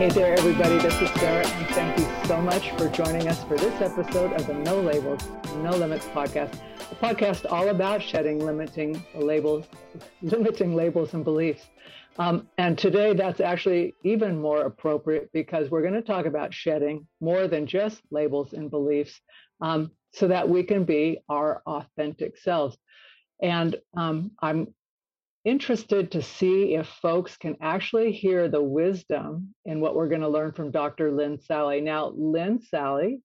Hey there, everybody. This is Sarah, and thank you so much for joining us for this episode of the No Labels, No Limits podcast, a podcast all about shedding limiting labels, limiting labels and beliefs. Um, and today, that's actually even more appropriate because we're going to talk about shedding more than just labels and beliefs, um, so that we can be our authentic selves. And um, I'm interested to see if folks can actually hear the wisdom in what we're going to learn from Dr. Lynn Sally. Now, Lynn Sally,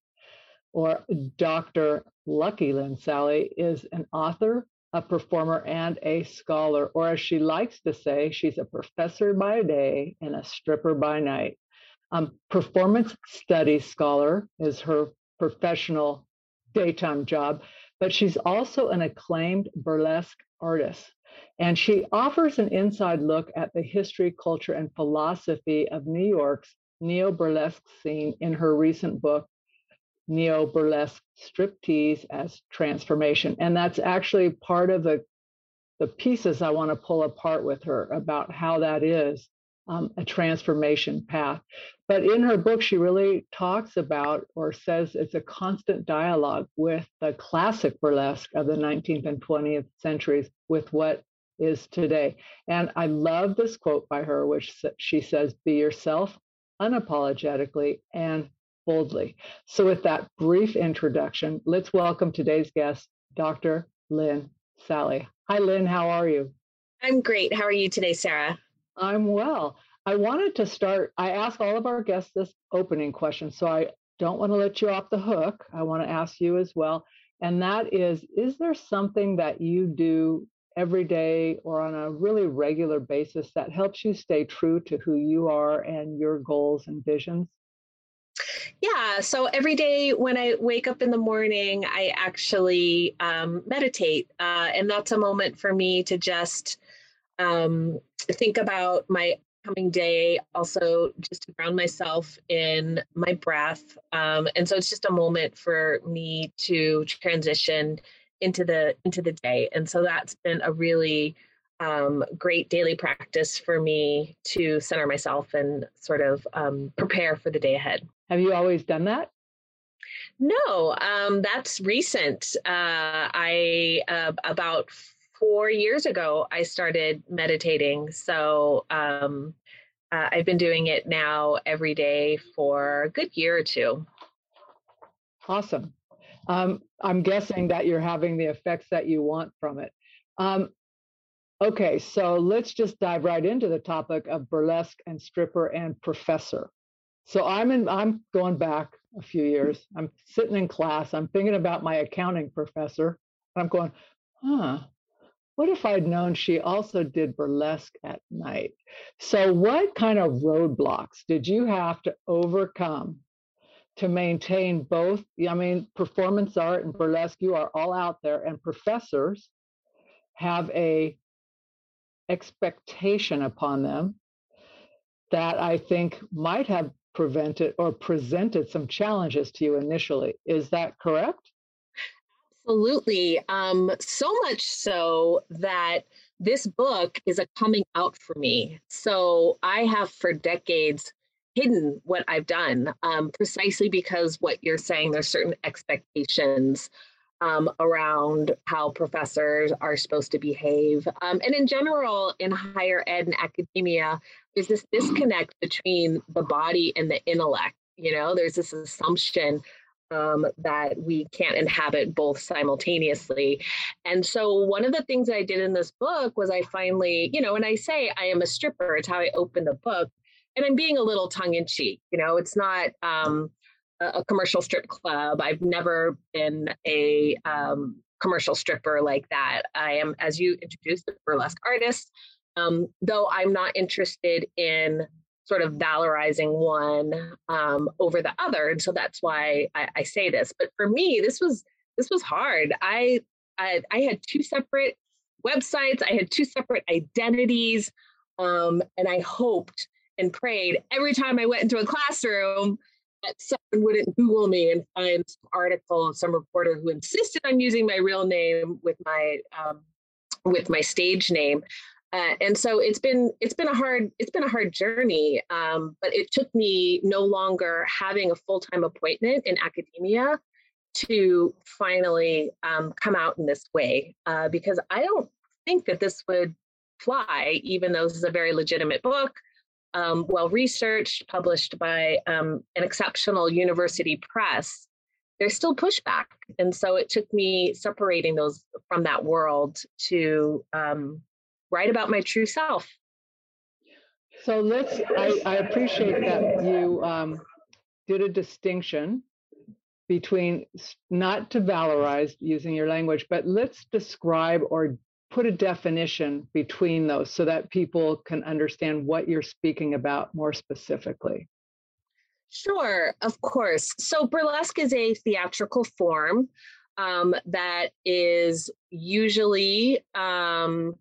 or Dr. Lucky Lynn Sally, is an author, a performer, and a scholar, or as she likes to say, she's a professor by day and a stripper by night. Um, performance studies scholar is her professional daytime job, but she's also an acclaimed burlesque artist. And she offers an inside look at the history, culture, and philosophy of New York's neo burlesque scene in her recent book, Neo Burlesque Striptease as Transformation. And that's actually part of the, the pieces I want to pull apart with her about how that is um, a transformation path. But in her book, she really talks about or says it's a constant dialogue with the classic burlesque of the 19th and 20th centuries with what is today. And I love this quote by her, which she says, Be yourself unapologetically and boldly. So, with that brief introduction, let's welcome today's guest, Dr. Lynn Sally. Hi, Lynn. How are you? I'm great. How are you today, Sarah? I'm well. I wanted to start. I ask all of our guests this opening question, so I don't want to let you off the hook. I want to ask you as well. And that is Is there something that you do every day or on a really regular basis that helps you stay true to who you are and your goals and visions? Yeah, so every day when I wake up in the morning, I actually um, meditate. Uh, and that's a moment for me to just um, think about my coming day, also just to ground myself in my breath. Um, and so it's just a moment for me to transition into the into the day. And so that's been a really um, great daily practice for me to center myself and sort of um, prepare for the day ahead. Have you always done that? No, um, that's recent. Uh, I uh, about four years ago, I started meditating. So um, uh, I've been doing it now every day for a good year or two. Awesome. Um, I'm guessing that you're having the effects that you want from it. Um, okay, so let's just dive right into the topic of burlesque and stripper and professor. So I'm in. I'm going back a few years. I'm sitting in class. I'm thinking about my accounting professor. and I'm going, huh? what if I'd known she also did burlesque at night? So, what kind of roadblocks did you have to overcome to maintain both? I mean, performance art and burlesque, are all out there, and professors have a expectation upon them that I think might have prevented or presented some challenges to you initially. Is that correct? Absolutely. Um, so much so that this book is a coming out for me. So I have for decades hidden what I've done um, precisely because what you're saying, there's certain expectations um, around how professors are supposed to behave. Um, and in general, in higher ed and academia, there's this disconnect between the body and the intellect. You know, there's this assumption um, that we can't inhabit both simultaneously. And so, one of the things I did in this book was I finally, you know, when I say I am a stripper, it's how I open the book. And I'm being a little tongue in cheek, you know, it's not um, a, a, commercial strip club. I've never been a um, commercial stripper like that. I am, as you introduced, a burlesque artist. Um, though I'm not interested in sort of valorizing one um, over the other. And so that's why I, I, say this. But for me, this was this was hard. I, I, I had two separate websites. I had two separate identities, um, and I hoped and prayed every time I went into a classroom that someone wouldn't Google me and find some article of some reporter who insisted on using my real name with my um, with my stage name. Uh, and so it's been it's been a hard it's been a hard journey um, but it took me no longer having a full-time appointment in academia to finally um, come out in this way uh, because i don't think that this would fly even though this is a very legitimate book um, well researched published by um, an exceptional university press there's still pushback and so it took me separating those from that world to um, write about my true self. So let's, I, I appreciate that you um, did a distinction between not to valorize using your language, but let's describe or put a definition between those so that people can understand what you're speaking about more specifically. Sure, of course. So burlesque is a theatrical form um, that is usually um,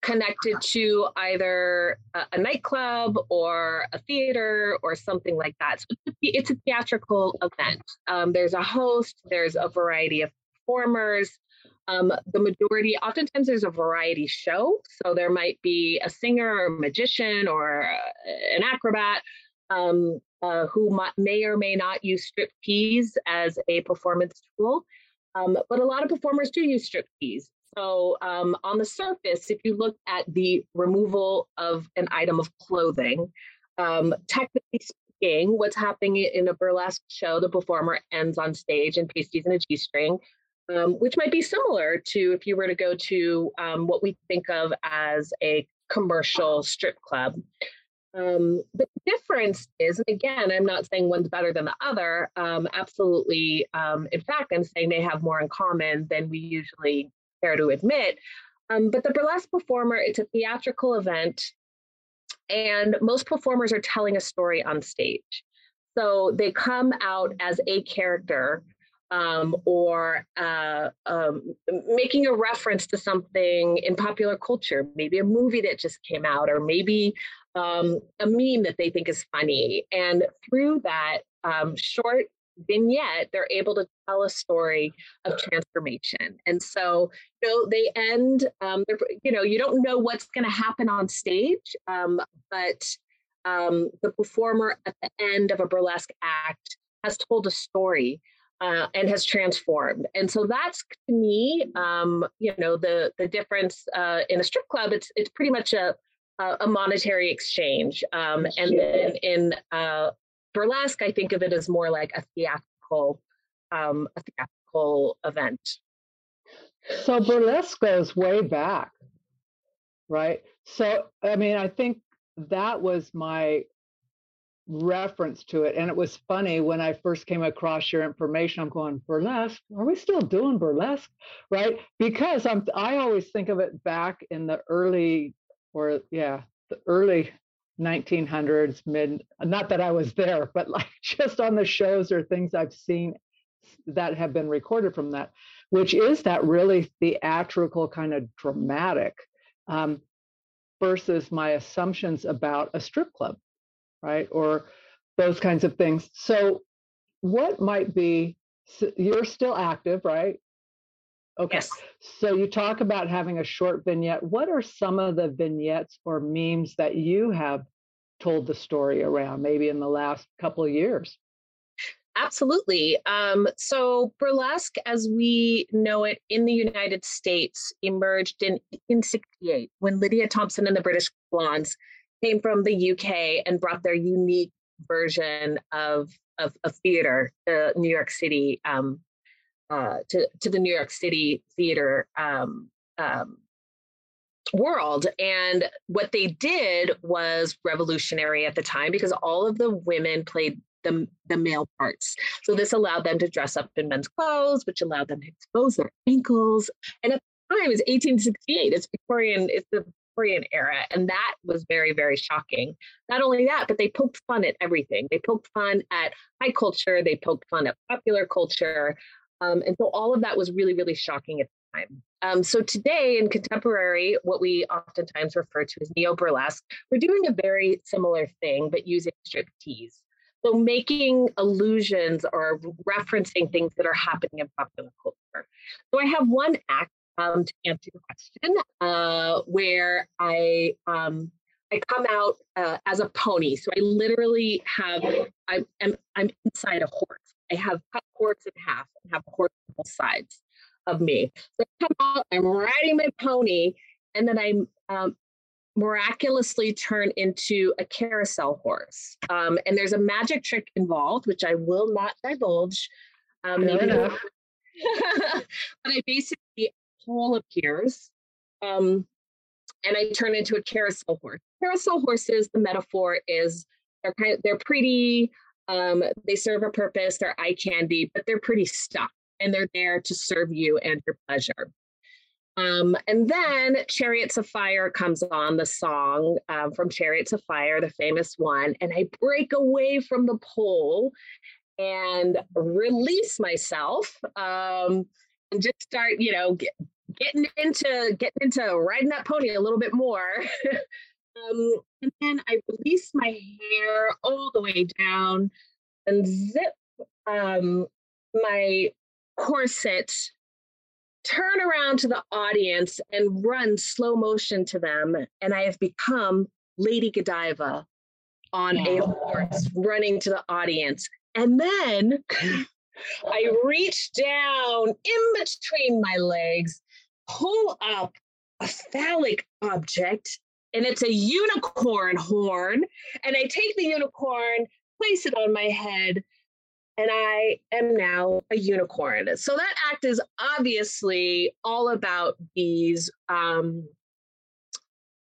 connected to either a, a, nightclub or a theater or something like that. So it's a theatrical event. Um, there's a host, there's a variety of performers. Um, the majority, oftentimes, there's a variety show. So there might be a singer or magician or uh, an acrobat um, uh, who may or may not use striptease as a performance tool. Um, but a lot of performers do use striptease. So, um, on the surface, if you look at the removal of an item of clothing, um, technically speaking, what's happening in a burlesque show, the performer ends on stage in pasties and a G string, um, which might be similar to if you were to go to um, what we think of as a commercial strip club. Um, the difference is, and again, I'm not saying one's better than the other. Um, absolutely. Um, in fact, I'm saying they have more in common than we usually care to admit. Um, but the burlesque performer, it's a theatrical event, and most performers are telling a story on stage. So they come out as a character um, or uh, um, making a reference to something in popular culture, maybe a movie that just came out, or maybe um, a meme that they think is funny. And through that um, short vignette, they're able to tell a story of transformation. And so, you know, they end, um, you know, you don't know what's going to happen on stage, um, but the performer at the end of a burlesque act has told a story. Uh, and has transformed, and so that's to me, um, you know, the the difference uh, in a strip club. It's it's pretty much a a monetary exchange, um, and then in uh, burlesque, I think of it as more like a theatrical, um, a theatrical event. So burlesque goes way back, right? So I mean, I think that was my reference to it. And it was funny when I first came across your information. I'm going, burlesque? Are we still doing burlesque? Right? Because I'm I always think of it back in the early or yeah, the early 1900s, mid, not that I was there, but like just on the shows or things I've seen that have been recorded from that, which is that really theatrical kind of dramatic um, versus my assumptions about a strip club, right? Or those kinds of things. So, what might be, you're still active, right? Okay. Yes. So you talk about having a short vignette. What are some of the vignettes or memes that you have told the story around, maybe in the last couple of years? Absolutely. Um, so, burlesque, as we know it in the United States, emerged in 1868 when Lydia Thompson and the British Blondes came from the UK and brought their unique version of of, of theater to New York City um, uh, to to the New York City theater um, um, world. And what they did was revolutionary at the time because all of the women played the, the male parts. So this allowed them to dress up in men's clothes, which allowed them to expose their ankles. And at the time, it was 1868. It's Victorian. It's the Victorian era. And that was very, very shocking. Not only that, but they poked fun at everything. They poked fun at high culture, they poked fun at popular culture. Um, and so all of that was really, really shocking at the time. Um, so today in contemporary, what we oftentimes refer to as neo burlesque, we're doing a very similar thing, but using striptease. So making allusions or referencing things that are happening in popular culture. So I have one act um, to answer your question uh, where I um, I come out uh, as a pony. So I literally have I am I'm inside a horse. I have cut horse in half and have horse on both sides of me. So I come out, I'm riding my pony, and then I'm um, miraculously turn into a carousel horse. Um, and there's a magic trick involved, which I will not divulge. Um, maybe but I basically pole appears, um, and I turn into a carousel horse. Carousel horses, the metaphor is they're kind of they're pretty. Um, they serve a purpose. They're eye candy, but they're pretty stuck, and they're there to serve you and your pleasure. Um, and then Chariots of Fire comes on, the song um, from Chariots of Fire, the famous one. And I break away from the pole and release myself um, and just start, you know, get, getting into getting into riding that pony a little bit more. um, and then I release my hair all the way down and zip um, my corset turn around to the audience and run slow motion to them. And I have become Lady Godiva on a horse running to the audience. And then I reach down in between my legs, pull up a phallic object, and it's a unicorn horn. And I take the unicorn, place it on my head, and I am now a unicorn. So that act is obviously all about these um,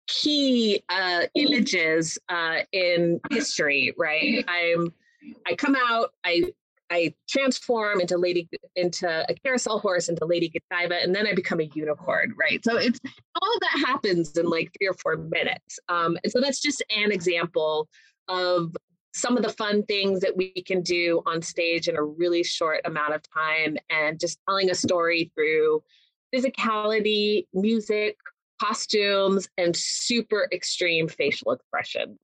key uh, images uh, in history, right? I'm I come out, I I transform into lady into a carousel horse into Lady Godiva, and then I become a unicorn, right? So it's all of that happens in like three or four minutes, um, and so that's just an example of some of the fun things that we can do on stage in a really short amount of time and just telling a story through physicality, music, costumes, and super extreme facial expressions.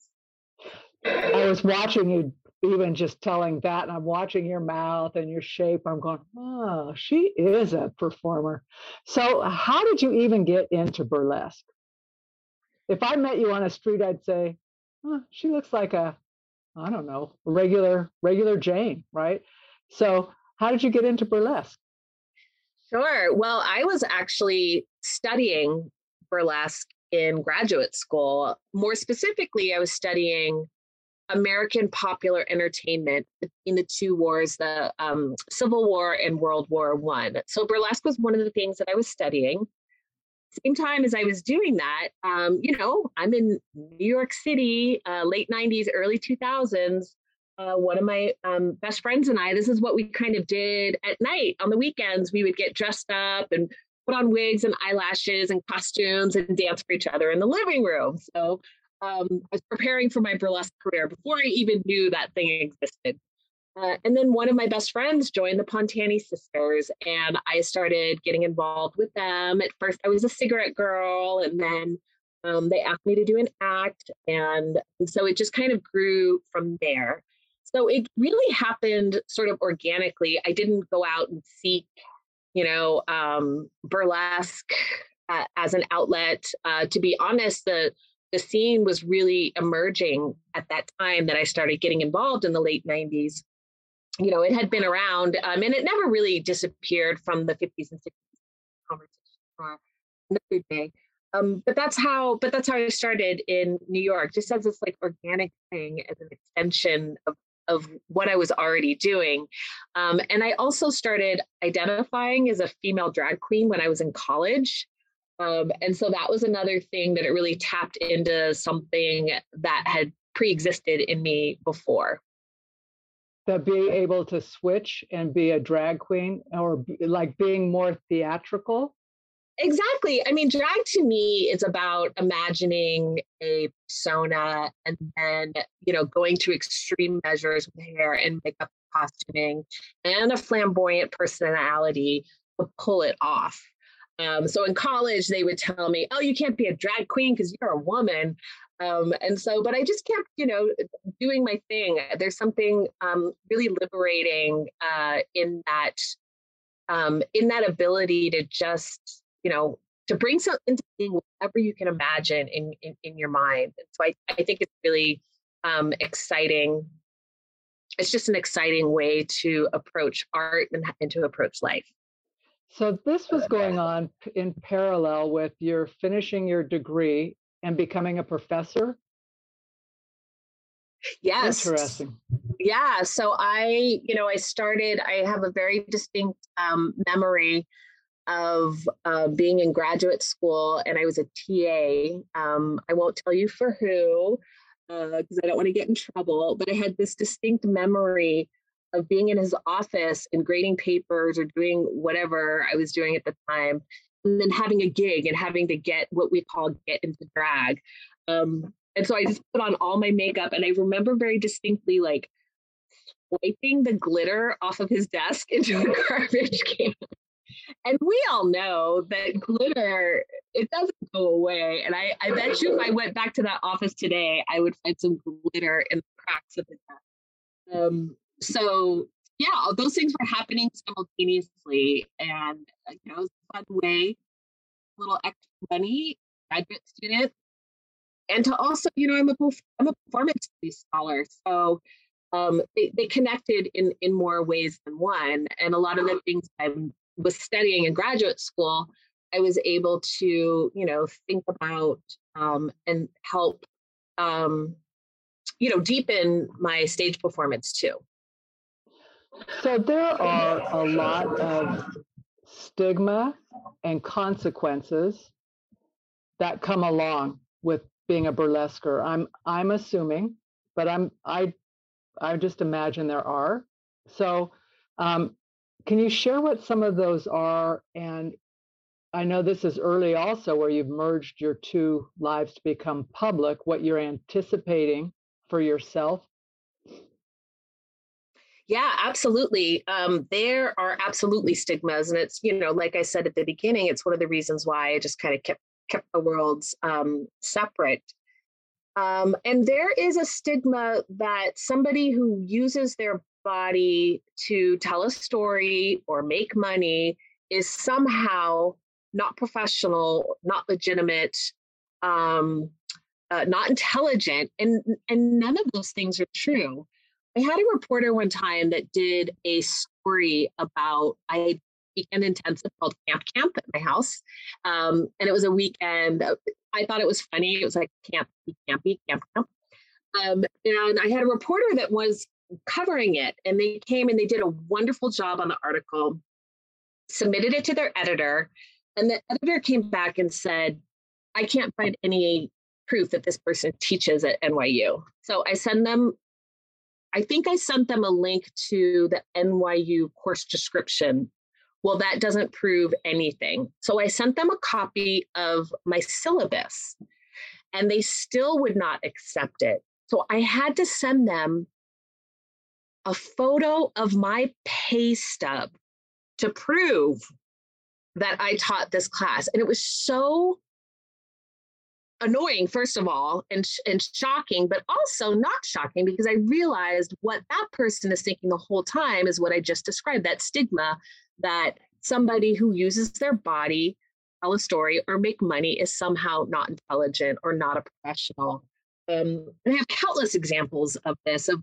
I was watching you even just telling that, and I'm watching your mouth and your shape. I'm going, oh, she is a performer. So, how did you even get into burlesque? If I met you on a street, I'd say, oh, she looks like a I don't know, regular regular Jane, right? So, how did you get into burlesque? Sure. Well, I was actually studying burlesque in graduate school. More specifically, I was studying American popular entertainment in the two wars, the um, Civil War and World War One. So burlesque was one of the things that I was studying same time as I was doing that, um, you know, I'm in New York City, uh, late 90s, early 2000s. Uh, one of my um, best friends and I, this is what we kind of did at night on the weekends. We would get dressed up and put on wigs and eyelashes and costumes and dance for each other in the living room. So um, I was preparing for my burlesque career before I even knew that thing existed. Uh, and then one of my best friends joined the Pontani sisters, and I started getting involved with them. At first, I was a cigarette girl, and then um, they asked me to do an act. And, and so it just kind of grew from there. So it really happened sort of organically. I didn't go out and seek, you know, um, burlesque uh, as an outlet. Uh, to be honest, the the scene was really emerging at that time that I started getting involved in the late 90s you know, it had been around um, and it never really disappeared from the 50s and 60s conversation day. Um, but that's how but that's how I started in New York, just as this like organic thing as an extension of of what I was already doing. Um, and I also started identifying as a female drag queen when I was in college. Um, and so that was another thing that it really tapped into something that had pre-existed in me before that being able to switch and be a drag queen or be, like being more theatrical Exactly. I mean, drag to me is about imagining a persona and then, you know, going to extreme measures with hair and makeup costuming and a flamboyant personality to pull it off. Um, so in college, they would tell me, oh, you can't be a drag queen because you're a woman. Um, and so, but I just kept, you know, doing my thing. There's something um, really liberating uh, in that, um, in that ability to just you know, to bring something into being whatever you can imagine in, in, in your mind. And so I, I think it's really um, exciting. It's just an exciting way to approach art and, and to approach life. So this was going on in parallel with your finishing your degree and becoming a professor. Yes. Interesting. Yeah. So I, you know, I started, I have a very distinct um, memory of uh, being in graduate school, and I was a TA. Um, I won't tell you for who because uh, I don't want to get in trouble, but I had this distinct memory of being in his office and grading papers or doing whatever I was doing at the time, and then having a gig and having to get what we call get into drag. Um, and so I just put on all my makeup, and I remember very distinctly like wiping the glitter off of his desk into a garbage can and we all know that glitter, it doesn't go away. And I, I bet you if I went back to that office today, I would find some glitter in the cracks of the desk. Um, so yeah, those things were happening simultaneously. And uh, you know, it was a fun way, a little extra money, graduate student. And to also, you know, I'm a I'm a performance studies scholar. So um, they, they connected in in more ways than one. And a lot of the things I'm was studying in graduate school, I was able to, you know, think about um, and help, um, you know, deepen my stage performance too. So there are a lot of stigma and consequences that come along with being a burlesquer. I'm I'm assuming, but I'm I I just imagine there are. So um, can you share what some of those are? And I know this is early also, where you've merged your two lives to become public, what you're anticipating for yourself. Yeah, absolutely. Um, there are absolutely stigmas, and it's you know, like I said at the beginning, it's one of the reasons why I just kind of kept kept the worlds um, separate. Um, and there is a stigma that somebody who uses their body to tell a story or make money is somehow not professional, not legitimate, um, uh, not intelligent, and and none of those things are true. I had a reporter one time that did a story about I weekend intensive called Camp Camp at my house, um, and it was a weekend. I thought it was funny. It was like camp, campy, camp camp. Um, and I had a reporter that was covering it. And they came and they did a wonderful job on the article, submitted it to their editor. And the editor came back and said, I can't find any proof that this person teaches at NYU. So I send them, I think I sent them a link to the NYU course description. Well, that doesn't prove anything. So I sent them a copy of my syllabus and they still would not accept it. So I had to send them a photo of my pay stub to prove that I taught this class. And it was so annoying, first of all, and, and shocking, but also not shocking because I realized what that person is thinking the whole time is what I just described that stigma that somebody who uses their body tell a story or make money is somehow not intelligent or not a professional. Um, and I have countless examples of this of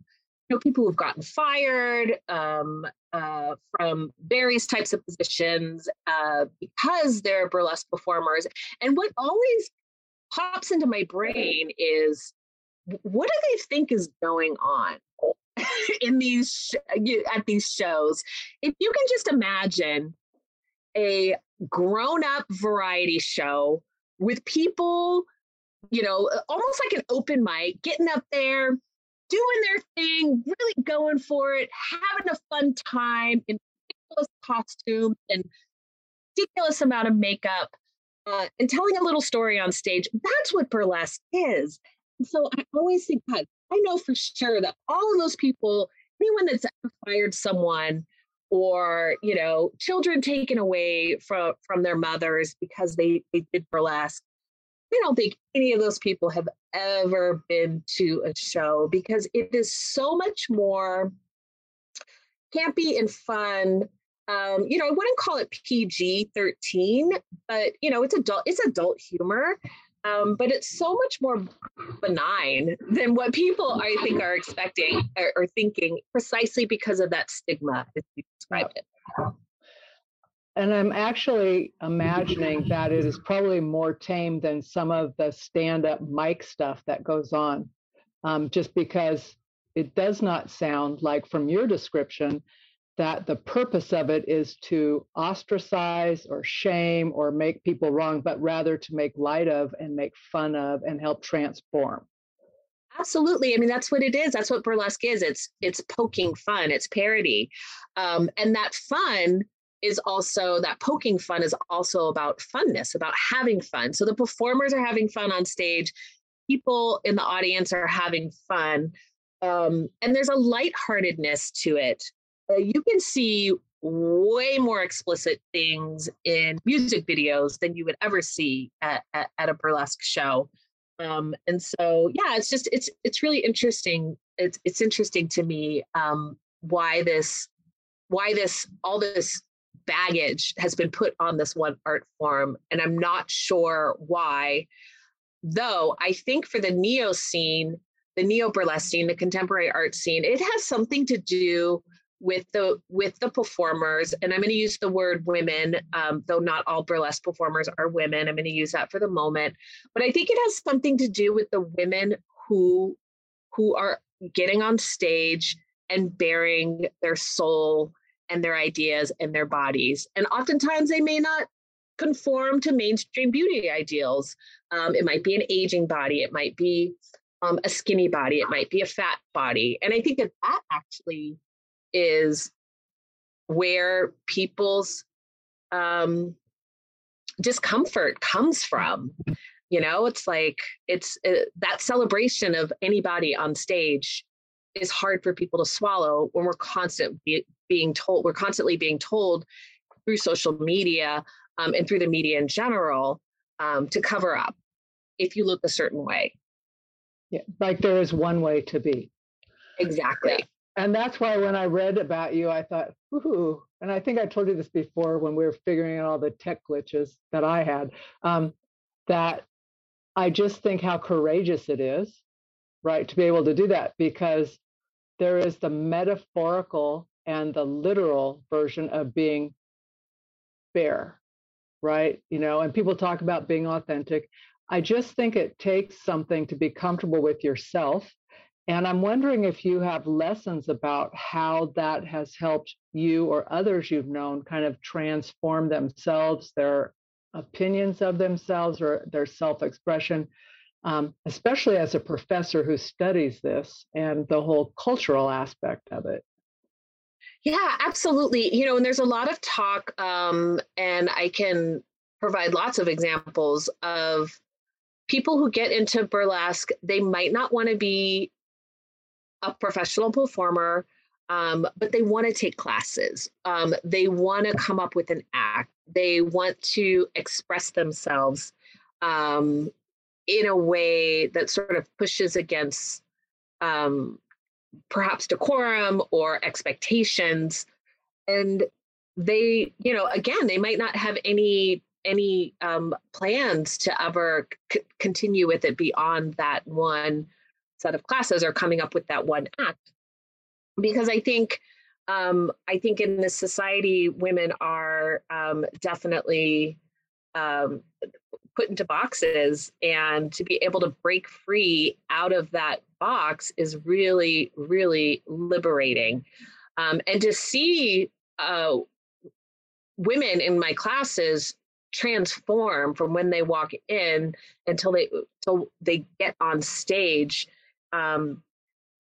know people who've gotten fired um, uh, from various types of positions uh, because they're burlesque performers. And what always pops into my brain is what do they think is going on in these at these shows? If you can just imagine a grown-up variety show with people you know almost like an open mic getting up there doing their thing, really going for it, having a fun time in ridiculous costumes and ridiculous amount of makeup. Uh, and telling a little story on stage. That's what burlesque is. So I always think, God, I know for sure that all of those people, anyone that's ever fired someone or you know children taken away from from their mothers because they they did burlesque i don't think any of those people have ever been to a show because it is so much more campy and fun um, you know, I wouldn't call it PG 13, but you know, it's adult, it's adult humor. Um, but it's so much more benign than what people I think are expecting or, or thinking, precisely because of that stigma, as you described it. And I'm actually imagining that it is probably more tame than some of the stand up mic stuff that goes on, um, just because it does not sound like, from your description, that the purpose of it is to ostracize or shame or make people wrong, but rather to make light of and make fun of and help transform. Absolutely. I mean, that's what it is. That's what burlesque is. It's it's poking fun. It's parody, um, and that fun is also that poking fun is also about funness, about having fun. So the performers are having fun on stage. People in the audience are having fun. Um, and there's a lightheartedness to it you can see way more explicit things in music videos than you would ever see at, at, at a burlesque show. Um, and so, yeah, it's just it's it's really interesting. It's it's interesting to me um, why this why this all this baggage has been put on this one art form, and I'm not sure why. Though I think for the neo scene, the neo burlesque scene, the contemporary art scene, it has something to do with the with the performers and i'm going to use the word women um, though not all burlesque performers are women i'm going to use that for the moment. But i think it has something to do with the women who who are getting on stage and bearing their soul and their ideas and their bodies. And oftentimes they may not conform to mainstream beauty ideals. Um, it might be an aging body it might be um, a skinny body it might be a fat body. And i think that that actually is where people's um, discomfort comes from. You know, it's like it's uh, that celebration of anybody on stage is hard for people to swallow when we're constant be, being told we're constantly being told through social media um, and through the media in general um, to cover up if you look a certain way. Yeah, like there is one way to be. Exactly. Yeah and that's why when I read about you, I thought, ooh, and I think I told you this before when we were figuring out all the tech glitches that I had, um, that I just think how courageous it is, right, to be able to do that because there is the metaphorical and the literal version of being bare, right? You know, and people talk about being authentic. I just think it takes something to be comfortable with yourself and I'm wondering if you have lessons about how that has helped you or others you've known kind of transform themselves, their opinions of themselves, or their self expression, um, especially as a professor who studies this and the whole cultural aspect of it. Yeah, absolutely. You know, and there's a lot of talk, um, and I can provide lots of examples of people who get into burlesque. They might not want to be a professional performer, um, but they want to take classes. Um, they want to come up with an act. They want to express themselves um, in a way that sort of pushes against um, perhaps decorum or expectations. And they, you know, again, they might not have any any um, plans to ever c- continue with it beyond that one set of classes are coming up with that one act. Because i think um, i think in this society women are um, definitely um, put into boxes and to be able to break free out of that box is really really liberating. Um, and to see uh, women in my classes transform from when they walk in until they until they get on stage um,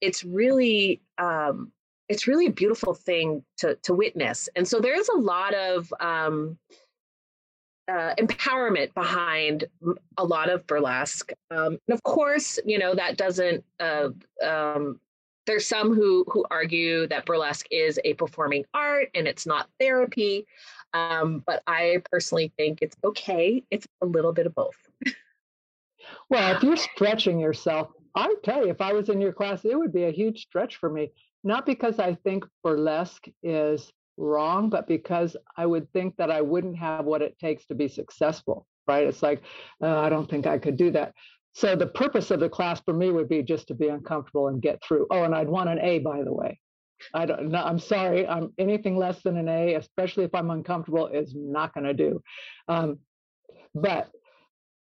it's really um, it's really a beautiful thing to to witness. And so there's a lot of um, uh, empowerment behind a lot of burlesque. Um, and of course, you know that doesn't. Uh, um, there's some who who argue that burlesque is a performing art and it's not therapy. Um, but I personally think it's okay. It's a little bit of both. well, if you're stretching yourself, I tell you, if I was in your class, it would be a huge stretch for me. Not because I think burlesque is wrong, but because I would think that I wouldn't have what it takes to be successful, right? It's like, uh, I don't think I could do that. So the purpose of the class for me would be just to be uncomfortable and get through. Oh, and I'd want an A, by the way. I don't. No, I'm sorry. I'm anything less than an A, especially if I'm uncomfortable, is not going to do. Um, but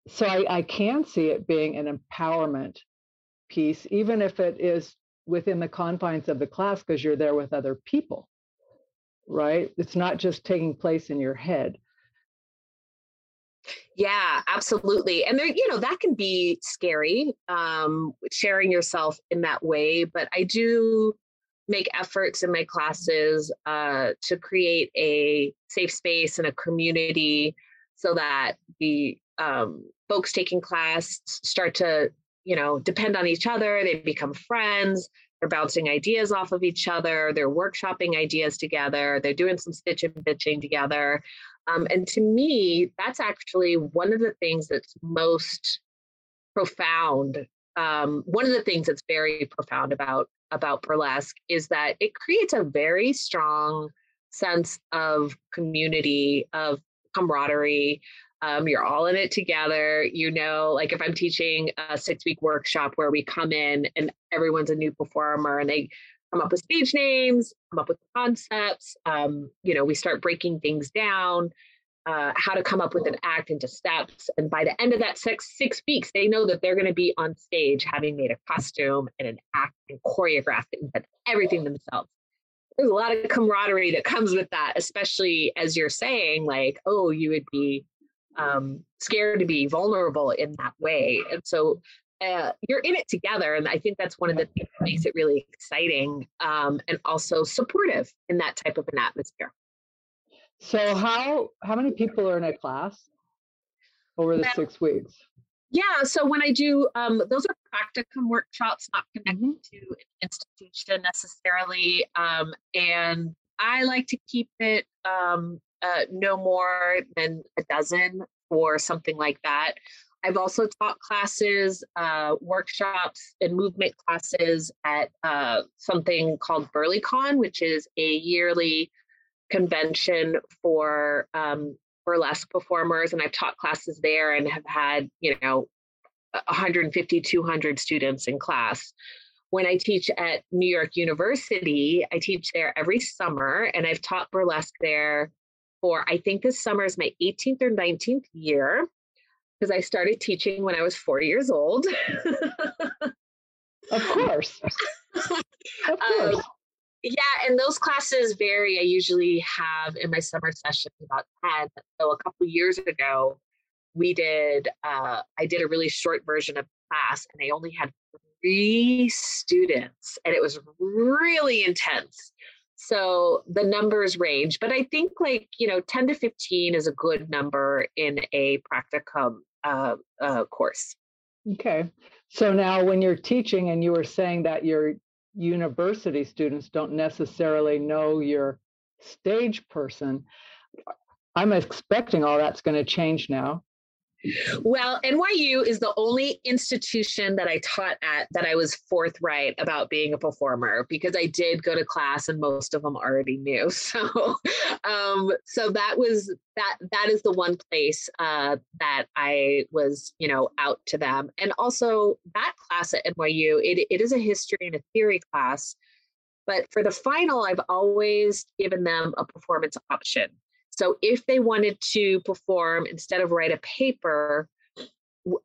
so I, I can see it being an empowerment piece, even if it is within the confines of the class, because you're there with other people right? It's not just taking place in your head. Yeah, absolutely. And there, you know, that can be scary, um, sharing yourself in that way. But I do make efforts in my classes uh, to create a safe space and a community so that the um, folks taking class start to, you know, depend on each other. They become friends they're bouncing ideas off of each other. They're workshopping ideas together. They're doing some stitch and bitching together. Um, and to me, that's actually one of the things that's most profound. Um, one of the things that's very profound about about burlesque is that it creates a very strong sense of community, of camaraderie, um, you're all in it together. You know, like if I'm teaching a six week workshop where we come in and everyone's a new performer and they come up with stage names, come up with concepts. Um, you know, we start breaking things down, uh, how to come up with an act into steps. And by the end of that six six weeks, they know that they're going to be on stage having made a costume and an act and choreographed and everything themselves. There's a lot of camaraderie that comes with that, especially as you're saying, like, oh, you would be um, scared to be vulnerable in that way. And so uh, you're in it together. And I think that's one of the things that makes it really exciting um, and also supportive in that type of an atmosphere. So how how many people are in a class over the well, six weeks? Yeah, so when I do um, those are practicum workshops, not connected mm-hmm. to an institution necessarily, um, and I like to keep it um, uh, no more than a dozen or something like that. I've also taught classes, uh, workshops, and movement classes at uh, something called BurlyCon, which is a yearly convention for um, burlesque performers. And I've taught classes there and have had, you know, 150, 200 students in class. When I teach at New York University, I teach there every summer, and I've taught burlesque there for I think this summer is my 18th or 19th year because I started teaching when I was four years old. of course. of um, course. Um, yeah, and those classes vary. I usually have in my summer session about 10. So a couple years ago, we did, uh, I did a really short version of class and I only had three students and it was really intense. So the numbers range, but I think like, you know, 10 to 15 is a good number in a practicum uh, uh, course. Okay. So now when you're teaching and you were saying that your university students don't necessarily know your stage person, I'm expecting all that's going to change now. Well, NYU is the only institution that I taught at that I was forthright about being a performer because I did go to class and most of them already knew. So, um, so that was that. That is the one place uh, that I was, you know, out to them. And also that class at NYU, it, it is a history and a theory class. But for the final, I've always given them a performance option. So if they wanted to perform instead of write a paper,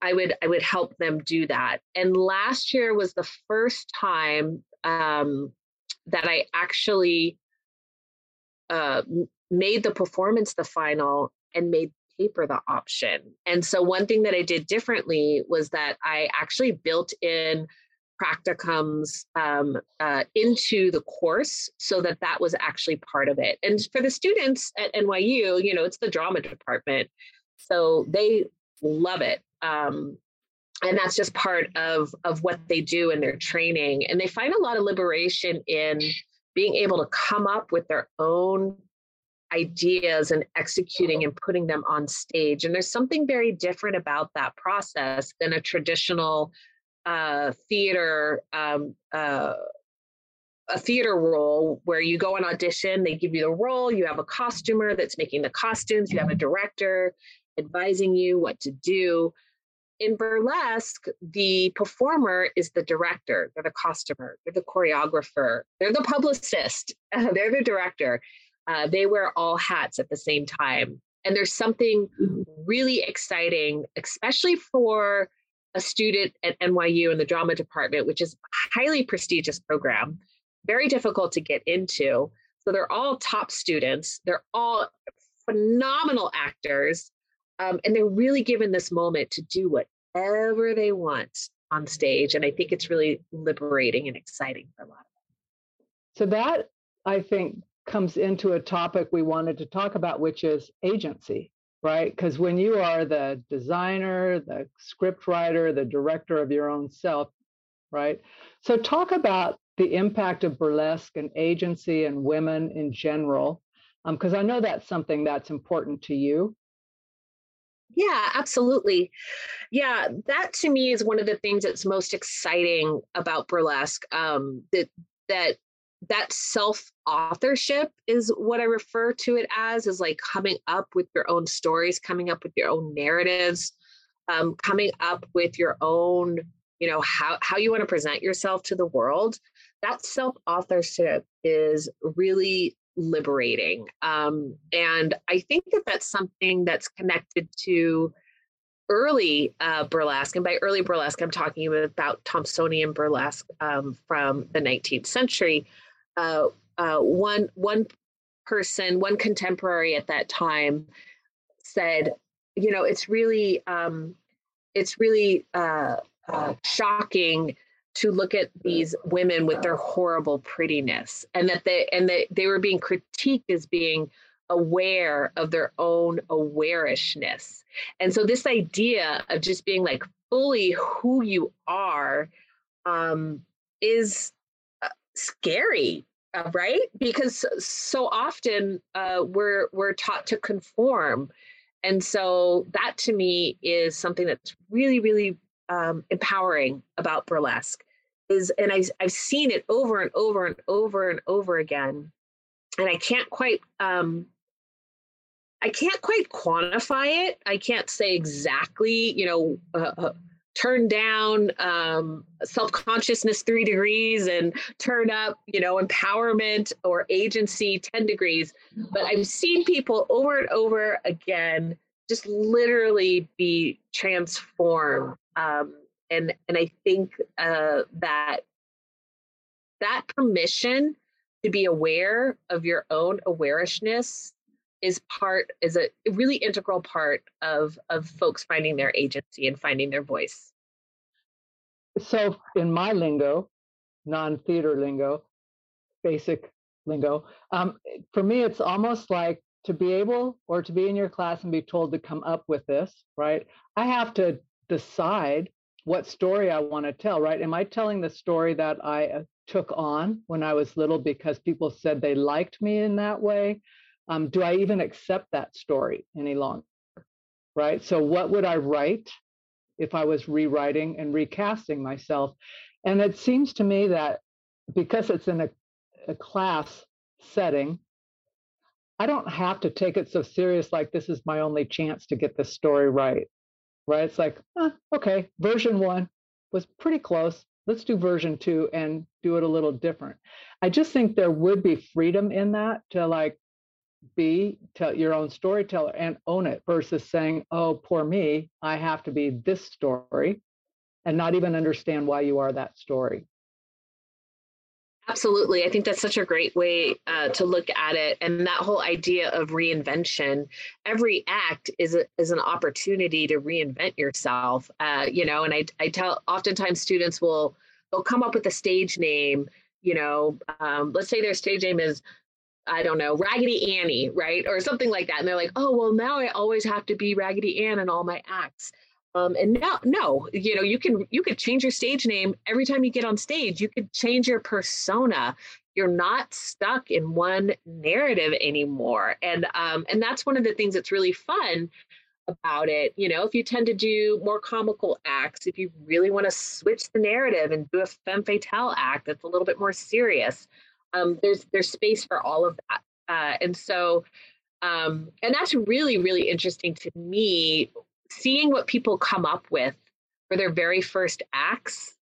I would I would help them do that. And last year was the first time um, that I actually uh, made the performance the final and made paper the option. And so one thing that I did differently was that I actually built in practicums um, uh, into the course so that that was actually part of it. And for the students at NYU, you know, it's the drama department. So they love it. Um, and that's just part of of what they do in their training and they find a lot of liberation in being able to come up with their own ideas and executing and putting them on stage and there's something very different about that process than a traditional uh, theater um, uh, a theater role where you go on audition they give you the role you have a costumer that's making the costumes you have a director advising you what to do in burlesque, the performer is the director, they're the costumer, they're the choreographer, they're the publicist, they're the director. Uh, they wear all hats at the same time. And there's something really exciting, especially for a student at NYU in the drama department, which is a highly prestigious program, very difficult to get into. So they're all top students, they're all phenomenal actors um, and they're really given this moment to do whatever they want on stage. And I think it's really liberating and exciting for a lot of them. So that I think comes into a topic we wanted to talk about, which is agency, right? Because when you are the designer, the script writer, the director of your own self, right? So talk about the impact of burlesque and agency and women in general, because um, I know that's something that's important to you. Yeah, absolutely. Yeah, that to me is one of the things that's most exciting about burlesque. Um, that that that self authorship is what I refer to it as is like coming up with your own stories, coming up with your own narratives, um, coming up with your own, you know, how how you want to present yourself to the world. That self authorship is really liberating. Um, and I think that that's something that's connected to early uh, burlesque. And by early burlesque, I'm talking about Thompsonian burlesque um, from the 19th century. Uh, uh, one, one person, one contemporary at that time said, you know, it's really, um, it's really uh, uh, shocking to look at these women with their horrible prettiness and that they and that they were being critiqued as being aware of their own awareishness and so this idea of just being like fully who you are um, is scary uh, right? Because so often uh, we're we're taught to conform. And so that to me is something that's really really um, empowering about burlesque is, and I, I've seen it over and over and over and over again, and I can't quite, um, I can't quite quantify it. I can't say exactly, you know, uh, uh, turn down um, self consciousness three degrees and turn up, you know, empowerment or agency 10 degrees. But I've seen people over and over again just literally be transformed um, and and i think uh, that that permission to be aware of your own awareness is part is a really integral part of of folks finding their agency and finding their voice so in my lingo non-theater lingo basic lingo um, for me it's almost like to be able or to be in your class and be told to come up with this, right? I have to decide what story I want to tell, right? Am I telling the story that I uh, took on when I was little because people said they liked me in that way? Um, do I even accept that story any longer? Right. So, what would I write if I was rewriting and recasting myself? And it seems to me that because it's in a, a class setting, I don't have to take it so serious like this is my only chance to get this story right. Right? It's like, eh, okay, version one was pretty close. Let's do version two and do it a little different. I just think there would be freedom in that to like be tell your own storyteller and own it versus saying, oh, poor me, I have to be this story and not even understand why you are that story. Absolutely. I think that's such a great way uh, to look at it. And that whole idea of reinvention, every act is, a, is an opportunity to reinvent yourself. Uh, you know, and I, I tell oftentimes students will, they'll come up with a stage name, you know, um, let's say their stage name is I don't know, Raggedy Annie, right? Or something like that. And they're like, oh, well, now I always have to be Raggedy Ann in all my acts. Um, and now, no, you know, you can you could change your stage name every time you get on stage. You could change your persona. You're not stuck in one narrative anymore, and um, and that's one of the things that's really fun about it. You know, if you tend to do more comical acts, if you really want to switch the narrative and do a femme fatale act that's a little bit more serious, um, there's there's space for all of that. Uh, and so, um, and that's really really interesting to me, seeing what people come up with for their very first acts,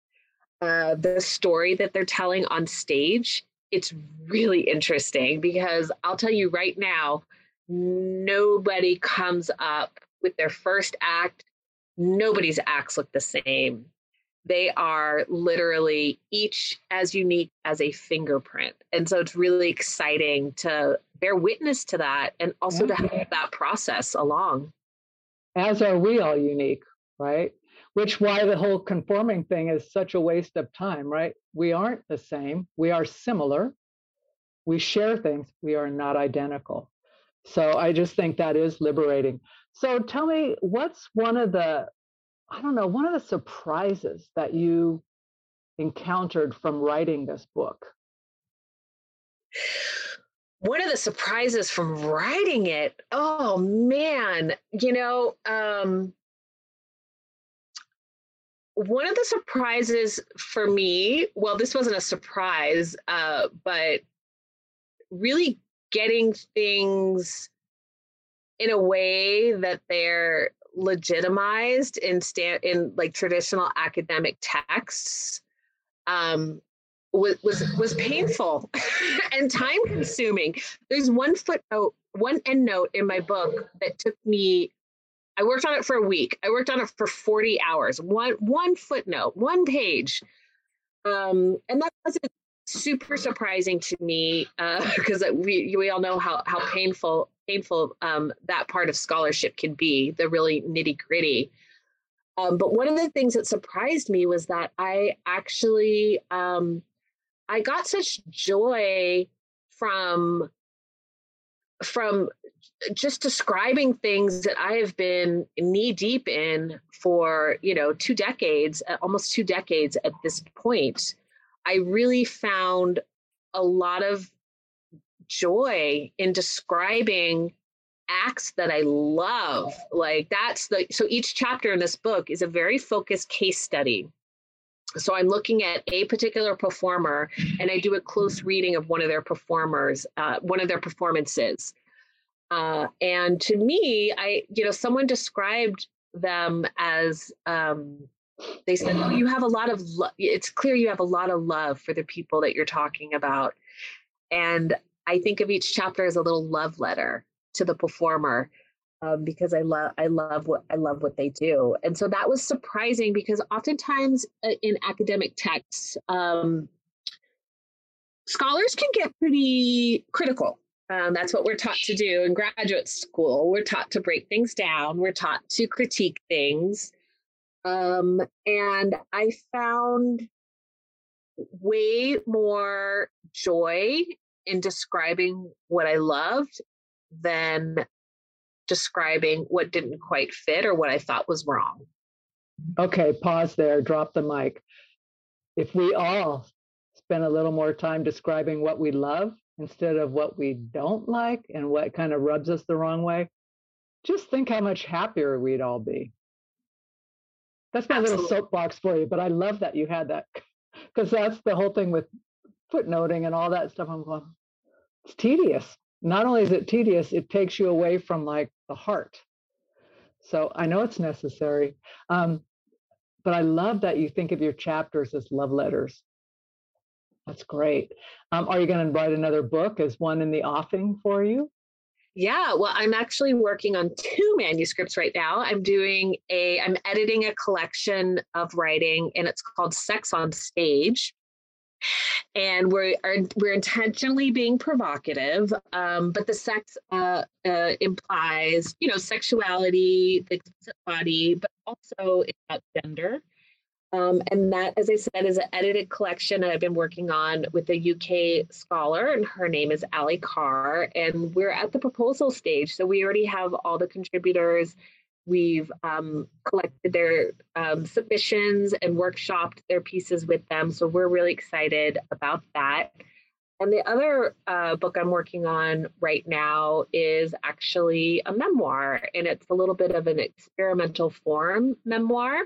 uh, the story that they're telling on stage. It's really interesting because I'll tell you right now, nobody comes up with their first act, nobody's acts look the same. They are literally each as unique as a fingerprint. And so it's really exciting to bear witness to that and also yeah. to mm-hmm. help that process along. As are we all unique, right? Which why the whole conforming thing is such a waste of time, right? We aren't the same. We are similar. We share things. We are not identical. So I just think that is liberating. So tell me, what's one of the, I don't know, one of the surprises that you encountered from writing this book? One of the surprises from writing it, oh man, you know, um, one of the surprises for me, well, this wasn't a surprise, uh, but really getting things in a way that they're legitimized in stand in like traditional academic texts um, was was was painful and time consuming. There's one footnote, one endnote in my book that took me. I worked on it for a week. I worked on it for 40 hours. One one footnote, one page, um, and that wasn't super surprising to me because uh, we we all know how how painful painful um, that part of scholarship can be, the really nitty gritty. Um, but one of the things that surprised me was that I actually um, I got such joy from from just describing things that I have been knee deep in for you know two decades, uh, almost two decades at this point. I really found a lot of joy in describing acts that I love. Like that's the so each chapter in this book is a very focused case study. So I'm looking at a particular performer and I do a close reading of one of their performers, uh, one of their performances. Uh, and to me, I, you know, someone described them as um, they said, "Oh, you have a lot of. It's clear you have a lot of love for the people that you're talking about." And I think of each chapter as a little love letter to the performer um, because I love I love what I love what they do, and so that was surprising because oftentimes uh, in academic texts, um, scholars can get pretty critical. Um, that's what we're taught to do in graduate school. We're taught to break things down. We're taught to critique things, um, and I found way more joy in describing what I loved than describing what didn't quite fit or what I thought was wrong. Okay, pause there, drop the mic. If we all spend a little more time describing what we love instead of what we don't like and what kind of rubs us the wrong way, just think how much happier we'd all be. That's my Absolutely. little soapbox for you, but I love that you had that because that's the whole thing with footnoting and all that stuff. I'm going, it's tedious. Not only is it tedious, it takes you away from like the heart. So I know it's necessary. Um, but I love that you think of your chapters as love letters. That's great. Um, are you going to write another book? Is one in the offing for you? Yeah, well, I'm actually working on two manuscripts right now. I'm doing a, I'm editing a collection of writing, and it's called Sex on Stage and we're we're intentionally being provocative um, but the sex uh, uh, implies you know sexuality the body but also it's about gender Um, and that, as I said, is an edited collection that I've been working on with a UK scholar, and her name is Ali Carr. And we're at the proposal stage. So we already have all the contributors. We've um, collected their um, submissions and workshopped their pieces with them. So we're really excited about that. And the other uh, book I'm working on right now is actually a memoir, and it's a little bit of an experimental form memoir.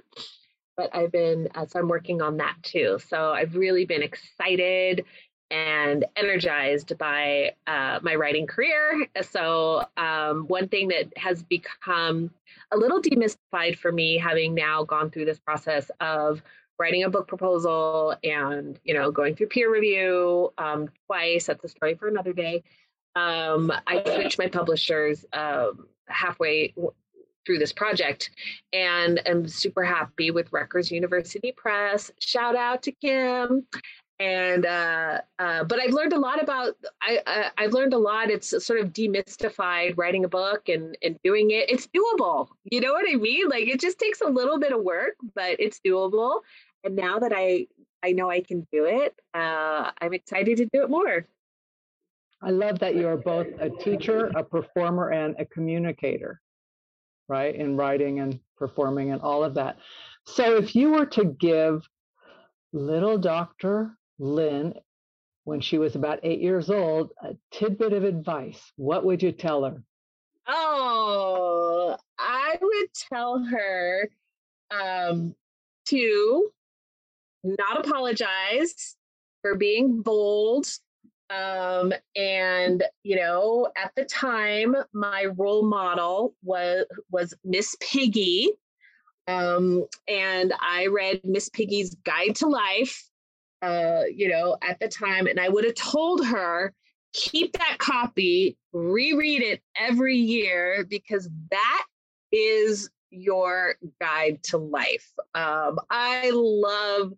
But I've been, uh, so I'm working on that too. So I've really been excited and energized by uh, my writing career. So, um, one thing that has become a little demystified for me, having now gone through this process of writing a book proposal and you know going through peer review um, twice that's a story for another day um, i switched my publishers um, halfway through this project and i'm super happy with rutgers university press shout out to kim and uh, uh, but I've learned a lot about I, I have learned a lot. It's sort of demystified writing a book and and doing it. It's doable. You know what I mean? Like it just takes a little bit of work, but it's doable. And now that I I know I can do it, uh, I'm excited to do it more. I love that you are both a teacher, a performer, and a communicator, right? In writing and performing and all of that. So if you were to give little Dr. Lynn, when she was about eight years old, a tidbit of advice, what would you tell her? Oh, I would tell her um, to not apologize for being bold. Um, and you know, at the time, my role model was was Miss Piggy, um, and I read Miss Piggy's Guide to Life uh, you know, at the time, and I would have told her, keep that copy, reread it every year because that is your guide to life. Um, I love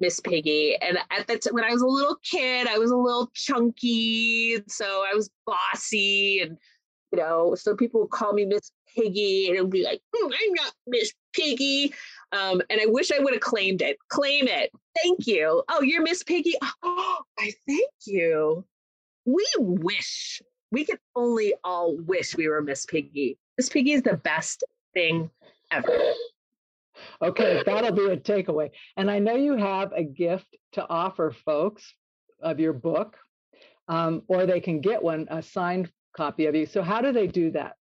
Miss Piggy, and at that time, when I was a little kid, I was a little chunky, so I was bossy, and you know, so people would call me Miss Piggy, and it would be like, mm, I'm not Miss Piggy. Um, and I wish I would have claimed it. Claim it. Thank you. Oh, you're Miss Piggy. Oh, I thank you. We wish we could only all wish we were Miss Piggy. Miss Piggy is the best thing ever. Okay, that'll be a takeaway. And I know you have a gift to offer folks of your book, um, or they can get one, a signed copy of you. So, how do they do that?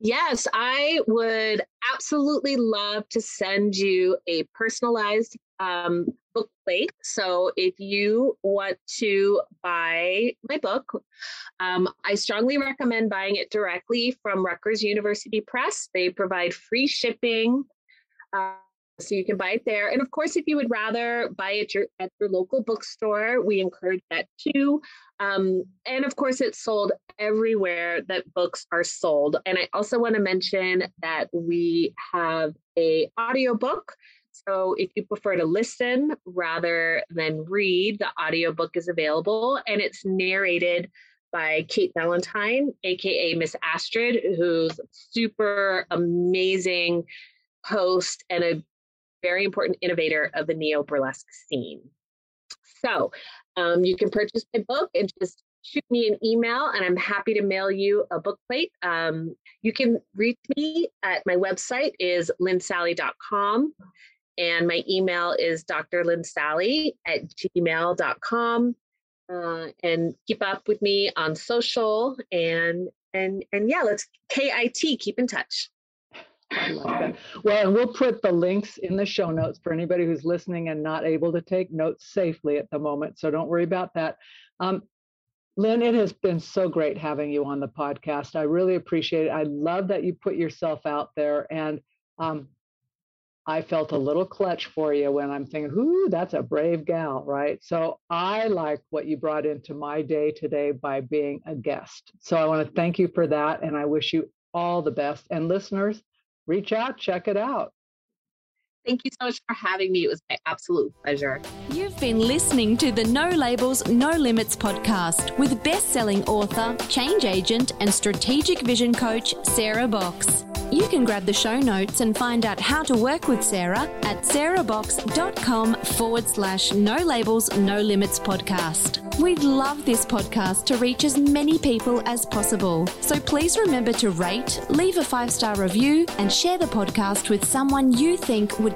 Yes, I would absolutely love to send you a personalized um, book plate. So if you want to buy my book, um, I strongly recommend buying it directly from Rutgers University Press. They provide free shipping. Uh, so you can buy it there. And of course, if you would rather buy it your, at your local bookstore, we encourage that too. Um, and of course, it's sold everywhere that books are sold. And I also want to mention that we have a audiobook. So if you prefer to listen rather than read, the audiobook is available and it's narrated by Kate Valentine, aka Miss Astrid, who's super amazing host and a very important innovator of the neo burlesque scene. So um, you can purchase my book and just shoot me an email, and I'm happy to mail you a book plate. Um, you can reach me at my website is lynnsally.com, and my email is drlynnsally at gmail.com. Uh, and keep up with me on social and and and yeah, let's KIT keep in touch. Well, and we'll put the links in the show notes for anybody who's listening and not able to take notes safely at the moment. So don't worry about that. Um, Lynn, it has been so great having you on the podcast. I really appreciate it. I love that you put yourself out there. And um, I felt a little clutch for you when I'm thinking, "Ooh, that's a brave gal," right? So I like what you brought into my day today by being a guest. So I want to thank you for that, and I wish you all the best. And listeners, reach out, check it out. Thank you so much for having me. It was my absolute pleasure. You've been listening to the No Labels, No Limits podcast with best selling author, change agent, and strategic vision coach, Sarah Box. You can grab the show notes and find out how to work with Sarah at sarahbox.com forward slash no labels, no limits podcast. We'd love this podcast to reach as many people as possible. So please remember to rate, leave a five star review, and share the podcast with someone you think would